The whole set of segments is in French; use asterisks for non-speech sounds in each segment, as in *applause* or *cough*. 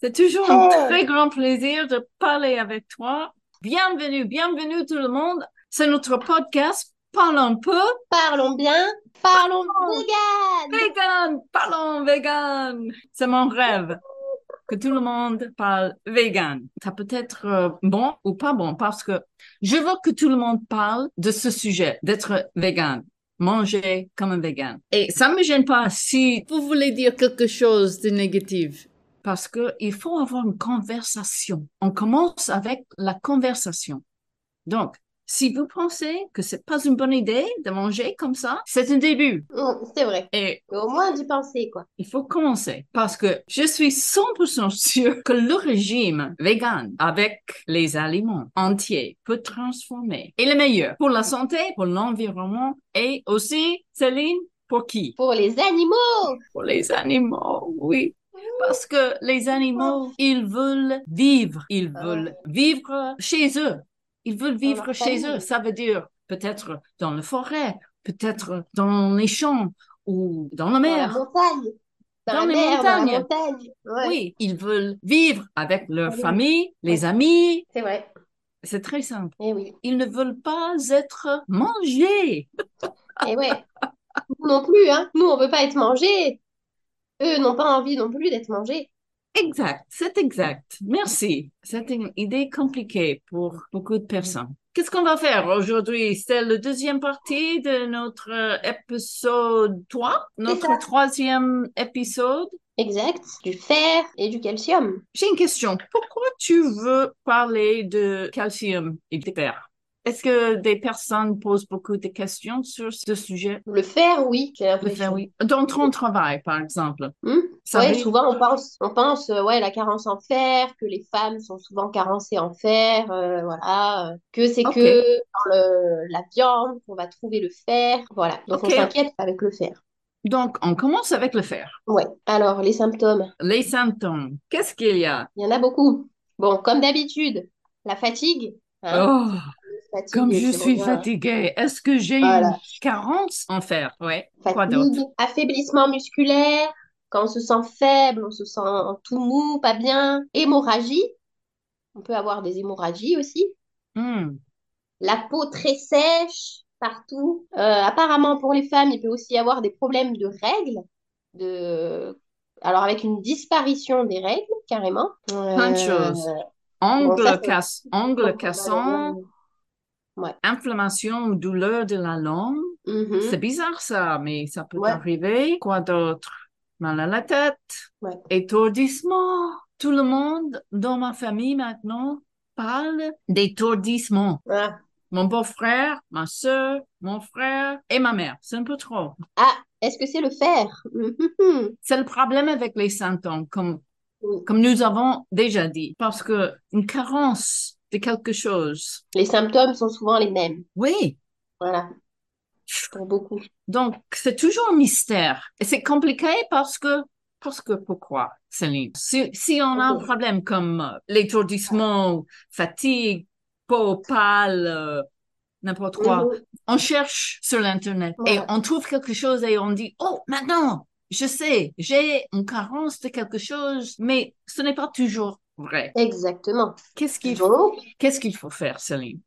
C'est toujours un très grand plaisir de parler avec toi. Bienvenue, bienvenue tout le monde. C'est notre podcast. Parlons peu. Parlons bien. Parlons vegan. Vegan. Parlons vegan. C'est mon rêve que tout le monde parle vegan. Ça peut être euh, bon ou pas bon parce que je veux que tout le monde parle de ce sujet, d'être vegan manger comme un vegan. Et ça me gêne pas si vous voulez dire quelque chose de négatif. Parce que il faut avoir une conversation. On commence avec la conversation. Donc, si vous pensez que c'est pas une bonne idée de manger comme ça, c'est un début. c'est vrai. Et au moins d'y penser, quoi. Il faut commencer parce que je suis 100% sûre que le régime vegan avec les aliments entiers peut transformer et le meilleur pour la santé, pour l'environnement et aussi, Céline, pour qui? Pour les animaux. Pour les animaux, oui. Parce que les animaux, ils veulent vivre, ils veulent vivre chez eux. Ils veulent vivre chez eux. Ça veut dire peut-être dans la forêt, peut-être dans les champs ou dans la mer. Dans la montagne. Dans, les mer, montagnes. Dans la montagne. Oui, ils veulent vivre avec leur famille, les amis. C'est vrai. C'est très simple. Et oui. Ils ne veulent pas être mangés. Et ouais. Nous non plus, hein. Nous, on veut pas être mangés. Eux n'ont pas envie non plus d'être mangés. Exact, c'est exact. Merci. C'est une idée compliquée pour beaucoup de personnes. Qu'est-ce qu'on va faire aujourd'hui? C'est la deuxième partie de notre épisode 3, notre troisième épisode. Exact, du fer et du calcium. J'ai une question. Pourquoi tu veux parler de calcium et de fer? Est-ce que des personnes posent beaucoup de questions sur ce sujet? Le fer, oui, j'ai Le fer, oui. Dans ton travail, par exemple. Hmm? Oui, souvent on pense, on pense, euh, ouais, la carence en fer, que les femmes sont souvent carencées en fer, euh, voilà, euh, que c'est que dans le, la viande qu'on va trouver le fer, voilà. Donc on s'inquiète avec le fer. Donc, on commence avec le fer. Ouais. Alors, les symptômes. Les symptômes. Qu'est-ce qu'il y a? Il y en a beaucoup. Bon, comme d'habitude, la fatigue. Hein. Oh. Comme je suis fatiguée, est-ce que j'ai une carence en fer? Ouais. D'autre? Affaiblissement musculaire. Quand on se sent faible, on se sent tout mou, pas bien. Hémorragie. On peut avoir des hémorragies aussi. Hmm. La peau très sèche partout. Euh, apparemment, pour les femmes, il peut aussi y avoir des problèmes de règles. De... Alors, avec une disparition des règles, carrément. Plein de choses. Ongle, bon, Inflammation ou douleur de la langue. Mm-hmm. C'est bizarre ça, mais ça peut arriver. Quoi d'autre? Mal à la tête. Étourdissement. Tout le monde dans ma famille maintenant parle d'étourdissement. Mon beau-frère, ma soeur, mon frère et ma mère. C'est un peu trop. Ah, est-ce que c'est le fer? c'est le problème avec les symptômes, comme, comme nous avons déjà dit. Parce que une carence de quelque chose. Les symptômes sont souvent les mêmes. Oui. Voilà. Pour beaucoup. Donc, c'est toujours un mystère. Et c'est compliqué parce que, parce que pourquoi, Céline? Si, si on a un problème comme euh, l'étourdissement, fatigue, peau pâle, euh, n'importe quoi, Mhm. on cherche sur l'Internet et on trouve quelque chose et on dit, oh, maintenant, je sais, j'ai une carence de quelque chose, mais ce n'est pas toujours vrai. Exactement. Qu'est-ce qu'il faut, qu'est-ce qu'il faut faire, Céline?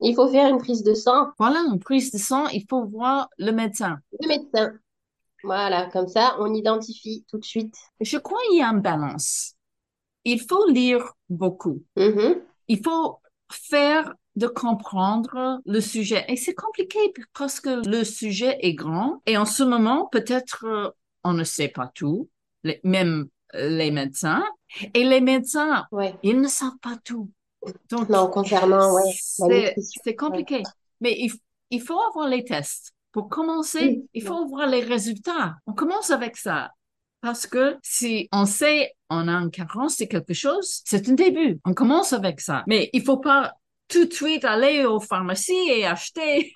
il faut faire une prise de sang, Voilà, une prise de sang, il faut voir le médecin. le médecin. Voilà, comme ça, on identifie tout de suite. Je crois qu'il y a une balance. Il faut lire beaucoup. Mhm. Il faut faire de comprendre le sujet. Et c'est compliqué parce que le sujet est grand et en ce moment, peut-être euh, on ne sait pas tout, les- même les médecins. Et les médecins, Ouais. ils ne savent pas tout. Donc, Non, concernant, ouais, c'est, compliqué. Mais il, il faut avoir les tests. Pour commencer, Oui. il faut voir les résultats. On commence avec ça. Parce que si on sait on a une carence de quelque chose, c'est un début. On commence avec ça. Mais il faut pas tout de suite aller aux pharmacies et acheter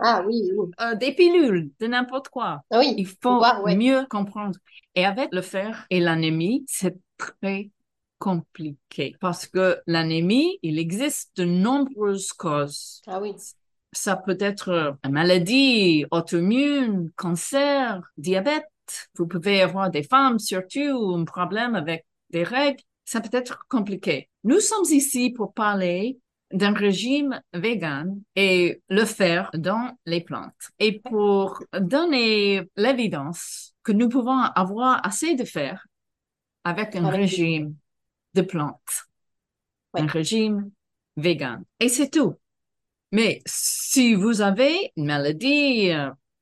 Ah oui, oui. euh, des pilules de n'importe quoi. Ah oui, Il faut ouais. mieux comprendre. Et avec le fer et l'anémie, c'est très compliqué parce que l'anémie, il existe de nombreuses causes. Ah oui. Ça peut être une maladie auto-immune, cancer, diabète, Vous pouvez avoir des femmes surtout ou un problème avec des règles. Ça peut être compliqué. Nous sommes ici pour parler d'un régime vegan et le faire dans les plantes. Et pour donner l'évidence que nous pouvons avoir assez de fer avec un Avec- régime de plantes, Ouais. un régime vegan. Et c'est tout. Mais si vous avez une maladie,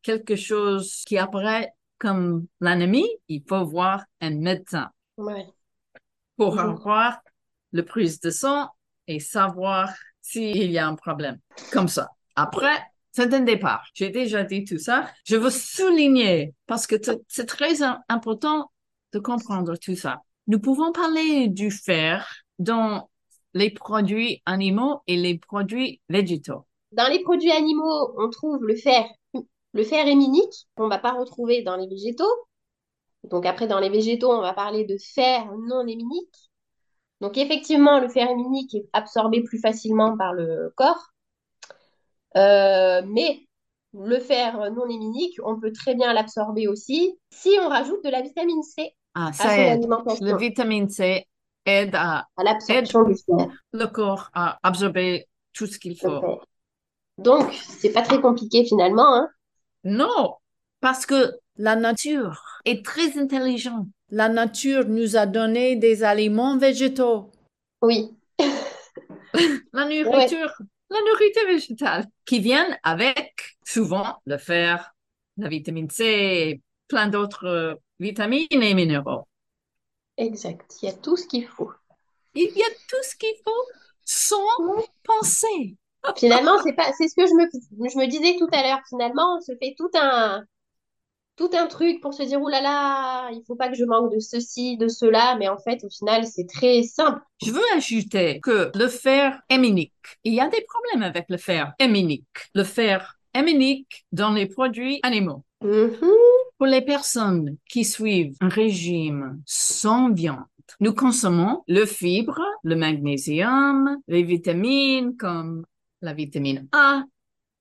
quelque chose qui apparaît comme l'ennemi, il faut voir un médecin Ouais. pour Toujours. avoir le prise de sang et savoir s'il y a un problème. Comme ça. Après, c'est un départ. J'ai déjà dit tout ça. Je veux souligner, parce que c'est- très im- important de comprendre tout ça. Nous pouvons parler du fer dans les produits animaux et les produits végétaux. Dans les produits animaux, on trouve le fer, le fer héminique qu'on va pas retrouver dans les végétaux. Donc après, dans les végétaux, on va parler de fer non héminique. Donc effectivement, le fer héminique est absorbé plus facilement par le corps. Euh, mais le fer non héminique, on peut très bien l'absorber aussi si on rajoute de la vitamine C Ah, à ça son aide. alimentation, Le vitamine C aide à à l'absorption du fer. le corps à absorber tout ce qu'il faut. fer. Donc, c'est pas très compliqué finalement, hein. Non, parce que la nature est très intelligente. La nature nous a donné des aliments végétaux. Oui, *laughs* La nourriture, la nourriture végétale, qui viennent avec souvent le fer, la vitamine C, et plein d'autres euh, vitamines et minéraux. exact. Il y a tout ce qu'il faut. Il y a tout ce qu'il faut sans penser. Finalement, c'est pas, c'est ce que je me, je me disais tout à l'heure. Finalement, on se fait tout un, tout un truc pour se dire, oh là là, il faut pas que je manque de ceci, de cela. Mais en fait, au final, c'est très simple. Je veux ajouter que le fer héminique, il y a des problèmes avec le fer héminique. Le fer héminique dans les produits animaux. Mhm. Pour les personnes qui suivent un régime sans viande, nous consommons le fibre, le magnésium, les vitamines comme la vitamine A,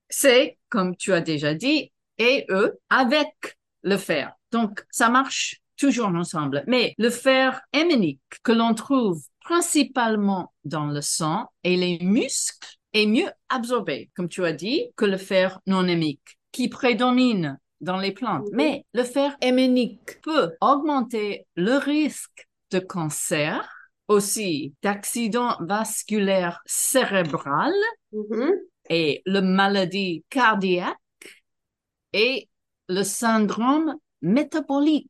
C, comme tu as déjà dit, et E avec le fer. Donc, ça marche toujours ensemble. Mais le fer héminique que l'on trouve principalement dans le sang et les muscles est mieux absorbé, comme tu as dit, que le fer non héminique qui prédomine dans les plantes. Mais le fer héminique peut augmenter le risque de cancer, aussi d'accident vasculaire cérébral Mhm. et le maladie cardiaque et le syndrome métabolique.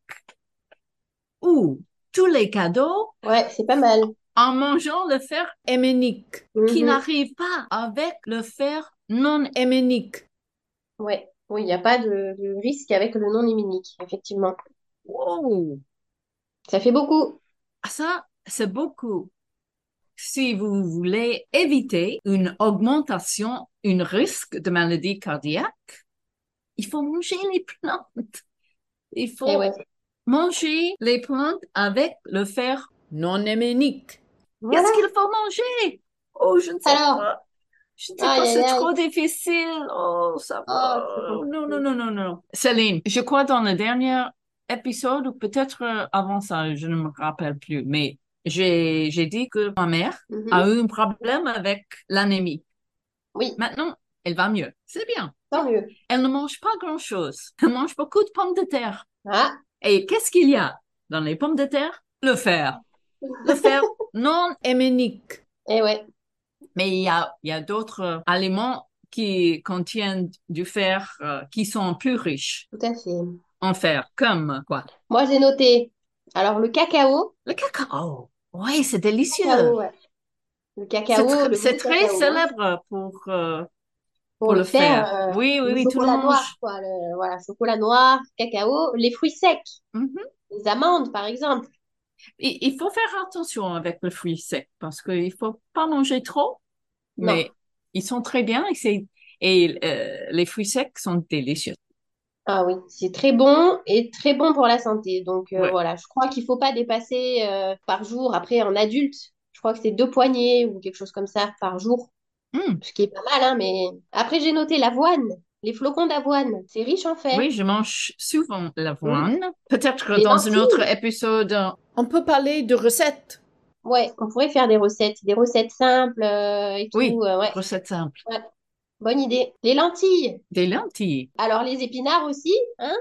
Ou tous les cadeaux Ouais, c'est pas mal. en mangeant le fer héminique qui Mhm. n'arrive pas avec le fer non héminique. Ouais. Oui, il n'y a pas de, de risque avec le non héminique, effectivement. Wow! Ça fait beaucoup. Ça, c'est beaucoup. Si vous voulez éviter une augmentation, un risque de maladie cardiaque, il faut manger les plantes. Il faut ouais. manger les plantes avec le fer non héminique. Voilà. Qu'est-ce qu'il faut manger? Oh, je ne sais Alors. pas. Je ne sais Aïe, pas, c'est trop difficile. Oh, ça Oh, va. Oh, non, non, non, non, non. Céline, je crois dans le dernier épisode, ou peut-être euh, avant ça, je ne me rappelle plus, mais j'ai, dit que ma mère Mhm. a eu un problème avec l'anémie. Oui, Maintenant, elle va mieux. C'est bien. tant mieux. Elle ne mange pas grand-chose. *laughs* Elle mange beaucoup de pommes de terre. Ah, Et qu'est-ce qu'il y a dans les pommes de terre? Le fer. Le fer *laughs* non héminique. et ouais. Mais il y a, il y a d'autres aliments qui contiennent du fer euh, qui sont plus riches Tout à fait. en fer, comme quoi? Moi, j'ai noté. Alors, le cacao. Le cacao. Oui, c'est délicieux. Cacao, ouais. Le cacao, c'est très hein. célèbre pour, euh, Pour le faire, euh, Oui, oui, oui, tout le chocolat monde. noir, quoi. Le, voilà, chocolat noir, cacao, les fruits secs, Mhm. les amandes, par exemple. Il, il faut faire attention avec le fruit sec parce qu'il faut pas manger trop, Non. mais ils sont très bien et, c'est- et euh, les fruits secs sont délicieux. Ah oui, c'est très bon et très bon pour la santé. Donc euh, Ouais. voilà, je crois qu'il faut pas dépasser par jour. Après, en adulte, je crois que c'est deux poignées ou quelque chose comme ça par jour, Hmm. ce qui est pas mal, hein, mais après j'ai noté l'avoine. Les flocons d'avoine, c'est riche en fer. Oui, je mange souvent l'avoine. Peut-être Les dans un autre épisode, on peut parler de recettes. Ouais, on pourrait faire des recettes, des recettes simples euh, et tout. Oui. euh, ouais, Recettes simples. bonne idée. Les lentilles. Des lentilles. Alors les épinards aussi, hein?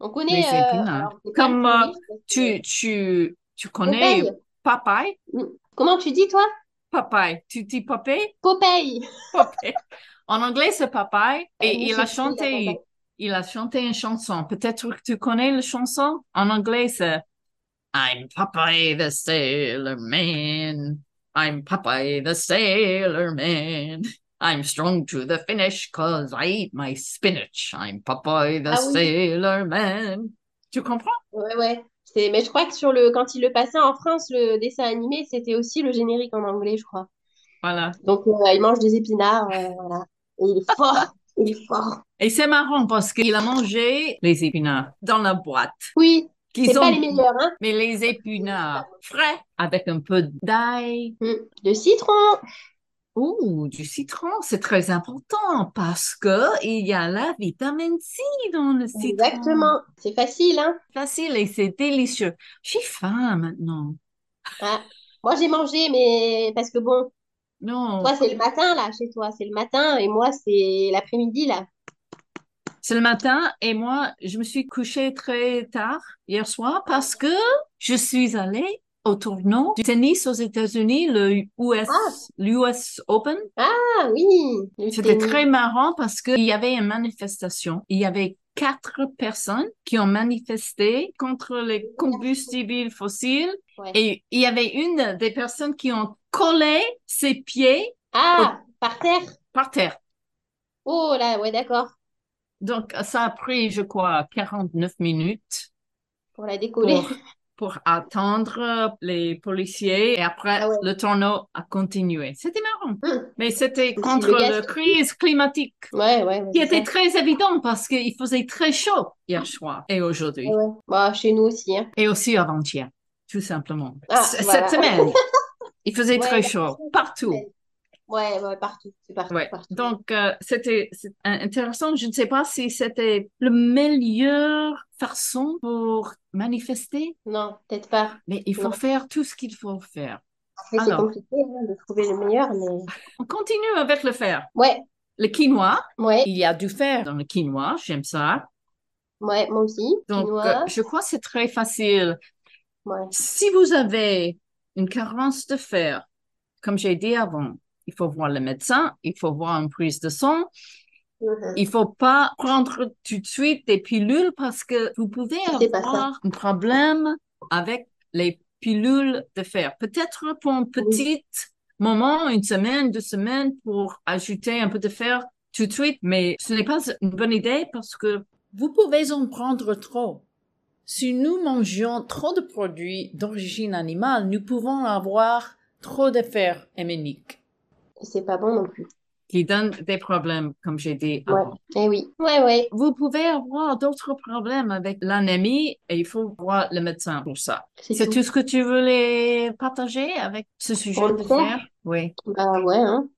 On connaît. Les euh, épinards. alors, Comme, euh, que- Tu, tu, tu connais Popeye. Popeye? Comment tu dis toi? Popeye. Tu dis Popeye? Popeye. Popeye. En anglais, c'est Popeye. Et Euh, il a chanté, il a chanté une chanson. Peut-être que tu connais la chanson? En anglais, c'est I'm Popeye the Sailor Man. I'm Popeye the Sailor Man. I'm strong to the finish cause I eat my spinach. I'm Popeye the Ah oui. Sailor Man. Tu comprends? Ouais, ouais. C'est... Mais je crois que sur le... quand il le passait en France, le dessin animé, c'était aussi le générique en anglais, je crois. Voilà. Donc, euh, il mange des épinards, euh, voilà. Et il est fort. *laughs* Il est fort. Et c'est marrant parce qu'il a mangé les épinards dans la boîte. Oui, c'est pas ont- les meilleurs, hein? Mais les épinards frais avec un peu d'ail Mm. Le citron. Ou du citron, c'est très important parce que il y a la vitamine C dans le citron. Exactement. C'est facile, hein? Facile et c'est délicieux. J'ai faim maintenant. Ah. Moi, j'ai mangé, mais parce que bon, Non, toi, c'est le matin, là, chez toi. C'est le matin, et moi, c'est l'après-midi, là. c'est le matin et moi, je me suis couchée très tard hier soir parce que je suis allée au tournoi du tennis aux États-Unis, le US, Ah. l'US Open. Ah oui, C'était très marrant parce qu'il y avait une manifestation. Il y avait quatre personnes qui ont manifesté contre les combustibles fossiles Ouais. et il y avait une des personnes qui ont collé ses pieds Ah, par terre. par terre. Oh là, ouais, d'accord. Donc, ça a pris, je crois, 49 minutes Pour la décoller. pour, pour attendre les policiers et après, Ah ouais. le tournoi a continué. C'était marrant. Hum. Mais c'était contre la crise climatique. Ouais, ouais, qui était ça. très évident parce qu'il faisait très chaud hier soir et aujourd'hui. Bah, chez nous aussi, hein. et aussi avant-hier, tout simplement. Ah, voilà. Cette semaine, il faisait *laughs* très bah, chaud partout. Ouais, ouais, partout. C'est partout, Ouais. partout. Donc, euh, c'était intéressant. Je ne sais pas si c'était le meilleure façon pour manifester, Non, peut-être pas. mais il faut Non. faire tout ce qu'il faut faire. C'est compliqué hein, de trouver le meilleur, mais... On continue avec le fer. Ouais, Le quinoa, ouais, il y a du fer dans le quinoa, j'aime ça. ouais, moi aussi. Donc, Quinoa. euh, je crois que c'est très facile. Ouais. Si vous avez une carence de fer, comme j'ai dit avant, il faut voir le médecin, il faut voir une prise de sang, Mhm. il faut pas prendre tout de suite des pilules parce que vous pouvez avoir un problème avec les pilules de fer. Peut-être pour un petit moment, une semaine, deux semaines, pour ajouter un peu de fer tout de suite, mais ce n'est pas une bonne idée parce que vous pouvez en prendre trop. Si nous mangeons trop de produits d'origine animale, nous pouvons avoir trop de fer héminique C'est pas bon non plus. qui donne des problèmes, comme j'ai dit Ouais. avant. Eh oui. Ouais, ouais. Vous pouvez avoir d'autres problèmes avec l'anémie et il faut voir le médecin pour ça. C'est tout. tout ce que tu voulais partager avec ce sujet de fer? Oui. Bah ouais, hein.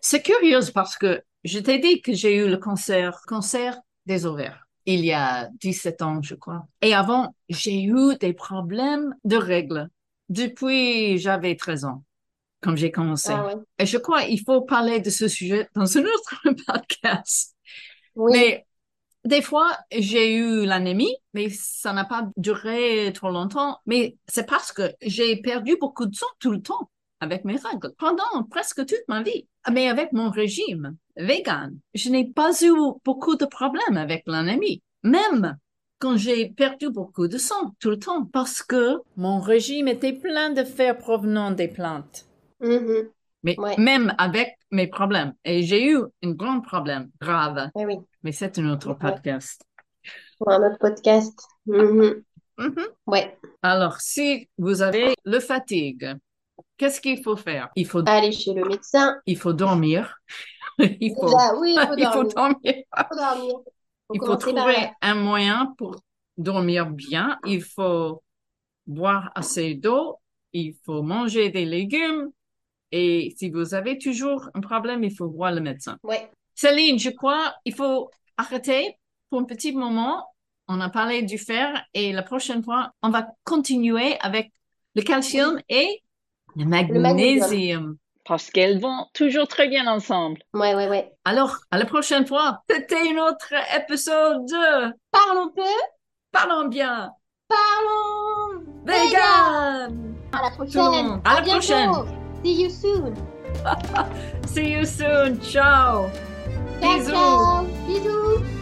C'est curieux parce que je t'ai dit que j'ai eu le cancer, cancer des ovaires. Il y a 17 ans, je crois. Et avant, j'ai eu des problèmes de règles depuis j'avais 13 ans, comme j'ai commencé. Ah ouais. Et je crois qu'il faut parler de ce sujet dans un autre *laughs* podcast. Oui. Mais des fois, j'ai eu l'anémie, mais ça n'a pas duré trop longtemps. Mais c'est parce que j'ai perdu beaucoup de sang tout le temps avec mes règles pendant presque toute ma vie. Mais avec mon régime vegan, je n'ai pas eu beaucoup de problèmes avec l'anémie, même quand j'ai perdu beaucoup de sang tout le temps parce que mon régime était plein de fer provenant des plantes. Mhm. Mais Ouais. même avec mes problèmes, et j'ai eu un grand problème grave, Eh oui. mais c'est un autre podcast. Pour un autre podcast. Mhm. Mhm. Ouais. Alors, si vous avez le fatigue, qu'est-ce qu'il faut faire? Il faut, Aller chez le médecin. il faut dormir. *laughs* il faut, Déjà, oui, il faut *laughs* il faut dormir. dormir. Faut dormir. Faut Il faut trouver un moyen pour dormir bien. Il faut boire assez d'eau. Il faut manger des légumes. Et si vous avez toujours un problème, il faut voir le médecin. Ouais. Céline, je crois, il faut arrêter pour un petit moment. On a parlé du fer et la prochaine fois, on va continuer avec le calcium et le magnésium. Parce qu'elles vont toujours très bien ensemble. Ouais, ouais, ouais. Alors, à la prochaine fois, c'était un autre épisode de Parlons peu, Parlons bien parlons vegan. À la prochaine. À la bientôt. prochaine. See you soon. *laughs* See you soon. Ciao. Ciao. Bisous. Ciao. Bisous.